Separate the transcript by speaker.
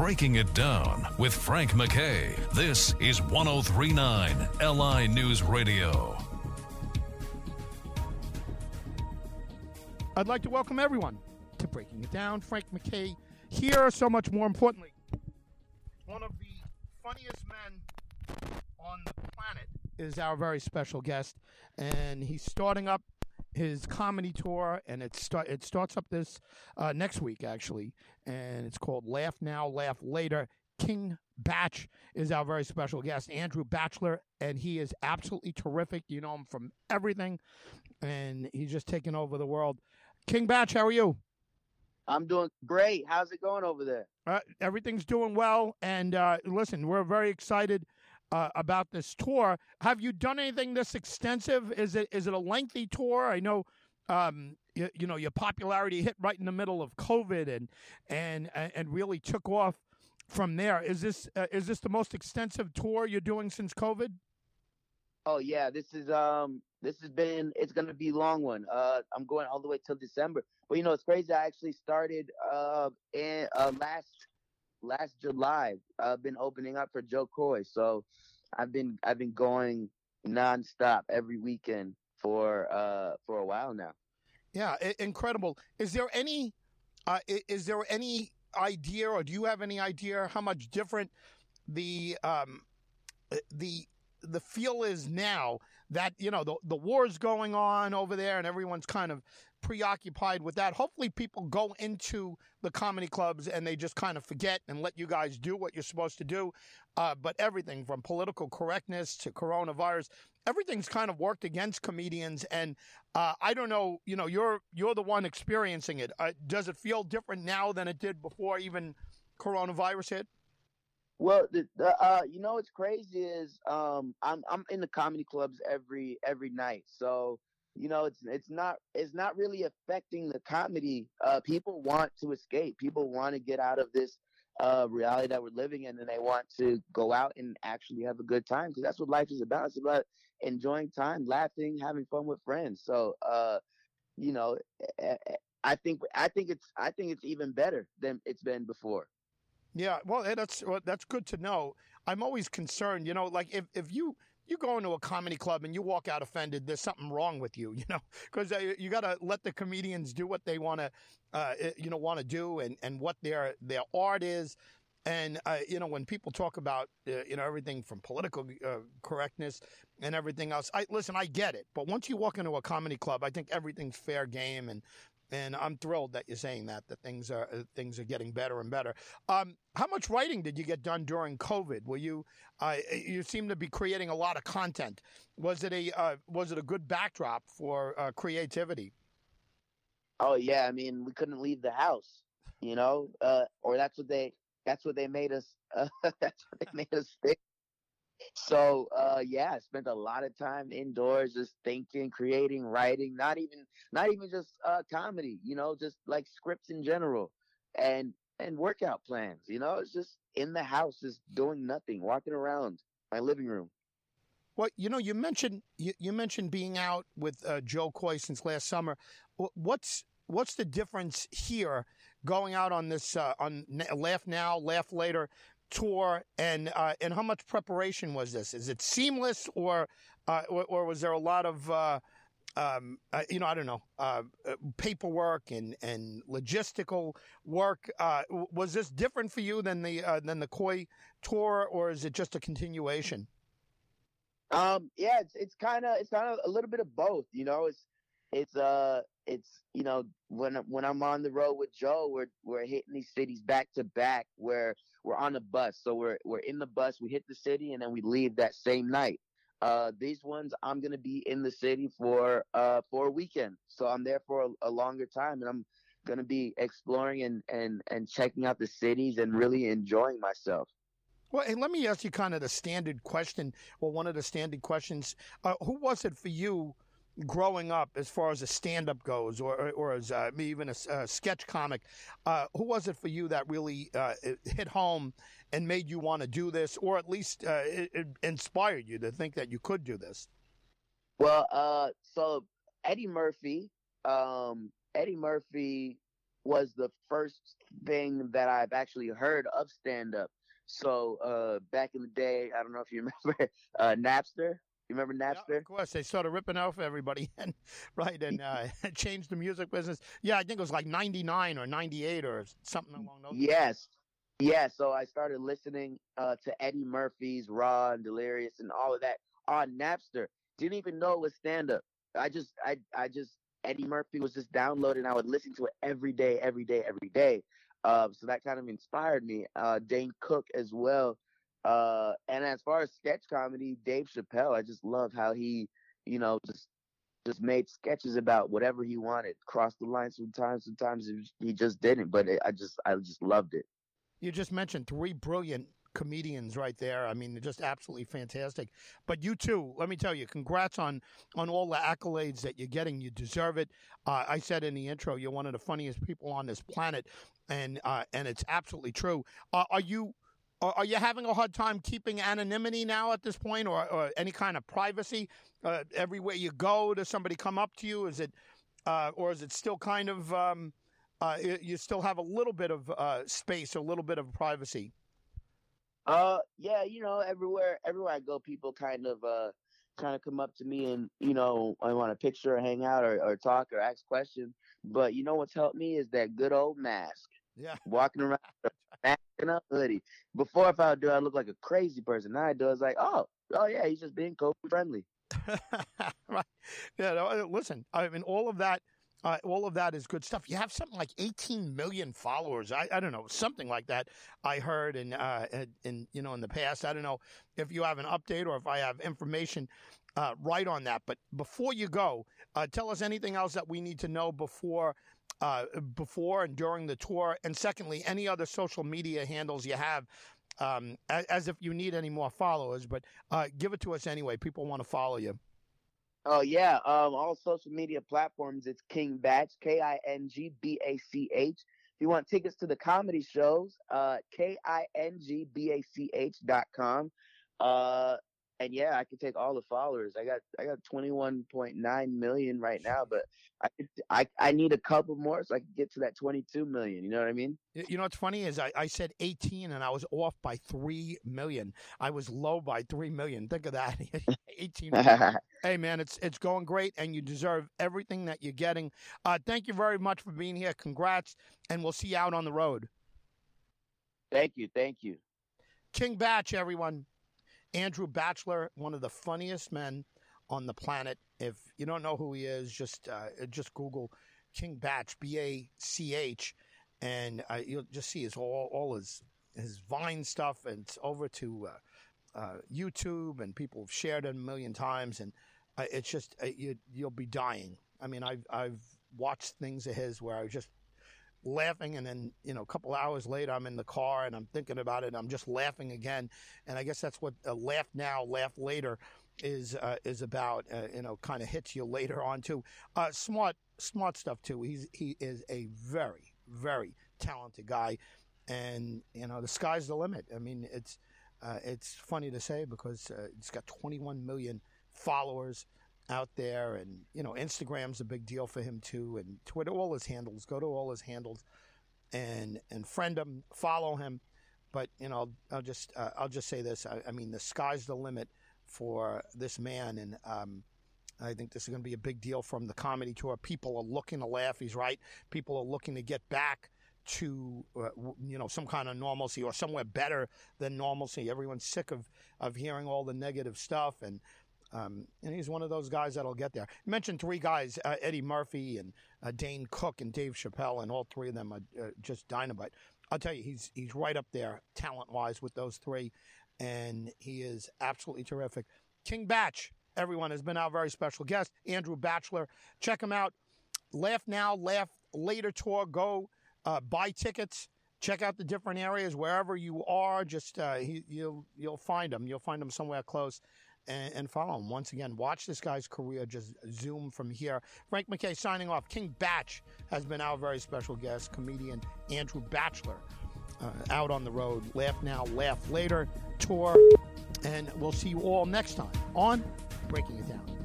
Speaker 1: Breaking It Down with Frank McKay. This is 1039 LI News Radio.
Speaker 2: I'd like to welcome everyone to Breaking It Down. Frank McKay here, so much more importantly. One of the funniest men on the planet is our very special guest, and he's starting up his comedy tour, and it start it starts up this uh, next week actually, and it's called Laugh Now, Laugh Later. King Bach is our very special guest, Andrew Bachelor, and he is absolutely terrific. You know him from everything, and he's just taking over the world. King Bach, how are you?
Speaker 3: I'm doing great. How's it going over there?
Speaker 2: Uh, everything's doing well, and uh, listen, we're very excited uh, about this tour. Have you done anything this extensive? Is it is it a lengthy tour? I know. Um, you, you know your popularity hit right in the middle of COVID and and and really took off from there. Is this uh, is this the most extensive tour you're doing since COVID?
Speaker 3: Oh yeah, this is um this has been it's gonna be a long one. Uh, I'm going all the way till December. But you know it's crazy. I actually started uh in uh, last last July. I've been opening up for Jo Koy. so I've been I've been going nonstop every weekend for uh for a while now.
Speaker 2: Yeah, I- incredible. Is there any uh, is there any idea, or do you have any idea how much different the um, the the feel is now that you know the the war's going on over there and everyone's kind of preoccupied with that. Hopefully, people go into the comedy clubs and they just kind of forget and let you guys do what you're supposed to do. Uh, but everything from political correctness to coronavirus, everything's kind of worked against comedians. And uh, I don't know, you know, you're you're the one experiencing it. Uh, does it feel different now than it did before even coronavirus hit?
Speaker 3: Well, the, the uh, you know what's crazy is um, I'm I'm in the comedy clubs every every night, so you know it's it's not it's not really affecting the comedy. Uh, people want to escape. People want to get out of this uh, reality that we're living in, and they want to go out and actually have a good time because that's what life is about. It's about enjoying time, laughing, having fun with friends. So, uh, you know, eh, eh, I think I think it's I think it's even better than it's been before.
Speaker 2: Yeah, well, that's well, that's good to know. I'm always concerned, you know, like if, if you you go into a comedy club and you walk out offended, there's something wrong with you, you know, because uh, you got to let the comedians do what they want to, uh, eh, you know, want to do and, and what their their art is. And uh, you know, when people talk about uh, you know everything from political uh, correctness and everything else, I listen. I get it, but once you walk into a comedy club, I think everything's fair game, and and I'm thrilled that you're saying that that things are uh, things are getting better and better. Um, how much writing did you get done during COVID? Were you uh, you seem to be creating a lot of content? Was it a uh, was it a good backdrop for uh, creativity?
Speaker 3: Oh yeah, I mean we couldn't leave the house, you know, uh, or that's what they that's what they made us. Uh, that's what they made us think. So uh, yeah, I spent a lot of time indoors, just thinking, creating, writing. Not even not even just uh, comedy, you know, just like scripts in general, and and workout plans. You know, it's just in the house, just doing nothing, walking around my living room.
Speaker 2: Well, you know, you mentioned you, you mentioned being out with uh, Jo Koy since last summer. What's what's the difference here, going out on this uh, on Laugh Now, Laugh Later tour, and uh, and how much preparation was this? Is it seamless, or uh, or, or was there a lot of uh, um, uh, you know, I don't know, uh, uh, paperwork and, and logistical work. Was this different for you than the than the Koy tour, or is it just a continuation?
Speaker 3: Um, yeah, it's it's kind of it's kind of a little bit of both. You know, it's it's uh it's you know when when I'm on the road with Jo, we're we're hitting these cities back to back. Where we're on a bus, so we're we're in the bus. We hit the city and then we leave that same night. Uh, these ones I'm gonna be in the city for uh for a weekend, so I'm there for a, a longer time, and I'm gonna be exploring and and and checking out the cities and really enjoying myself.
Speaker 2: Well, let me ask you kind of the standard question, or one of the standard questions. Uh, who was it for you growing up, as far as a stand-up goes, or or, as uh, even a sketch comic? Uh, who was it for you that really uh, hit home and made you want to do this, or at least uh, it, it inspired you to think that you could do this?
Speaker 3: Well, uh, so Eddie Murphy, um, Eddie Murphy was the first thing that I've actually heard of stand up. So uh, back in the day, I don't know if you remember Napster. You remember Napster?
Speaker 2: Yeah, of course, they started ripping off everybody, and right, and uh, changed the music business. Yeah, I think it was like '99 or '98 or something along those.
Speaker 3: Yes, yeah. So I started listening uh, to Eddie Murphy's Raw and Delirious and all of that on Napster. Didn't even know it was stand up. I just, I, I just Eddie Murphy was just downloading. I would listen to it every day, every day, every day. Uh, so that kind of inspired me. Uh, Dane Cook as well. Uh, and as far as sketch comedy, Dave Chappelle, I just love how he, you know, just just made sketches about whatever he wanted. Crossed the line sometimes, sometimes he just didn't. But it, I just, I just loved it.
Speaker 2: You just mentioned three brilliant comedians right there. I mean, they're just absolutely fantastic. But you too, let me tell you, congrats on on all the accolades that you're getting. You deserve it. Uh, I said in the intro, you're one of the funniest people on this planet, and uh, and it's absolutely true. Uh, are you? Are you having a hard time keeping anonymity now at this point, or, or any kind of privacy? Uh, everywhere you go, does somebody come up to you? Is it, uh, or is it still kind of, um, uh, you still have a little bit of space, a little bit of privacy?
Speaker 3: Uh, yeah, you know, everywhere, everywhere I go, people kind of, uh, kind of come up to me and, you know, I want a picture or hang out or, or talk or ask questions. But you know what's helped me is that good old mask.
Speaker 2: Yeah.
Speaker 3: Walking around and a hoodie. Before, if I would do, I look like a crazy person. Now I do, it's like, oh, oh yeah, he's just being COVID friendly.
Speaker 2: right. Yeah. No, listen, I mean, all of that uh, all of that is good stuff. You have something like 18 million followers. I, I don't know, something like that. I heard in, uh, in, you know, in the past. I don't know if you have an update or if I have information uh, right on that. But before you go, uh, tell us anything else that we need to know before, uh, before and during the tour. And secondly, any other social media handles you have. Um, as, as, if you need any more followers, but uh, give it to us anyway. People want to follow you.
Speaker 3: Oh yeah, um, all social media platforms. It's King Batch, K I N G B A C H. If you want tickets to the comedy shows, uh, K I N G B A C H dot com. Uh, and yeah, I can take all the followers. I got I got 21.9 million right now, but I I I need a couple more so I can get to that 22 million. You know what I mean?
Speaker 2: You know what's funny is I, I said 18 and I was off by three million. I was low by three million. Think of that, 18. hey man, it's it's going great, and you deserve everything that you're getting. Uh, thank you very much for being here. Congrats, and we'll see you out on the road.
Speaker 3: Thank you, thank you.
Speaker 2: King Bach, everyone. Andrew Bachelor, one of the funniest men on the planet. If you don't know who he is, just uh, just Google King Bach, B A C H, and uh, you'll just see his all all his his Vine stuff. And it's over to uh, uh YouTube, and people have shared it a million times. And uh, it's just uh, you you'll be dying. I mean, I've I've watched things of his where I just laughing and then you know a couple hours later i'm in the car and i'm thinking about it i'm just laughing again. And i guess that's what laugh now laugh later is uh, is about uh, you know kind of hits you later on too. Uh, smart smart stuff too. He's he is a very very talented guy. And you know the sky's the limit. I mean it's uh, it's funny to say because uh, it's got 21 million followers out there, and you know Instagram's a big deal for him too, and Twitter, all his handles. Go to all his handles, and and friend him, follow him. But you know, I'll I'll just uh, I'll just say this. I, I, mean, the sky's the limit for this man, and um, I think this is going to be a big deal from the comedy tour. People are looking to laugh. He's right. People are looking to get back to uh, you know some kind of normalcy or somewhere better than normalcy. Everyone's sick of of hearing all the negative stuff and um, and he's one of those guys that'll get there. You mentioned three guys: uh, Eddie Murphy and uh, Dane Cook and Dave Chappelle, and all three of them are uh, just dynamite. I'll tell you, he's he's right up there talent wise with those three, and he is absolutely terrific. King Bach, everyone has been our very special guest, Andrew Bachelor. Check him out. Laugh now, laugh later tour. Go uh, buy tickets check out the different areas wherever you are. Just uh, he, you'll you'll find them. You'll find them somewhere close and, and, follow him. Once again, watch this guy's career just zoom from here. Frank McKay signing off. King Bach has been our very special guest, comedian Andrew Bachelor. Uh, out on the road. Laugh now, laugh later tour. And we'll see you all next time on Breaking It Down.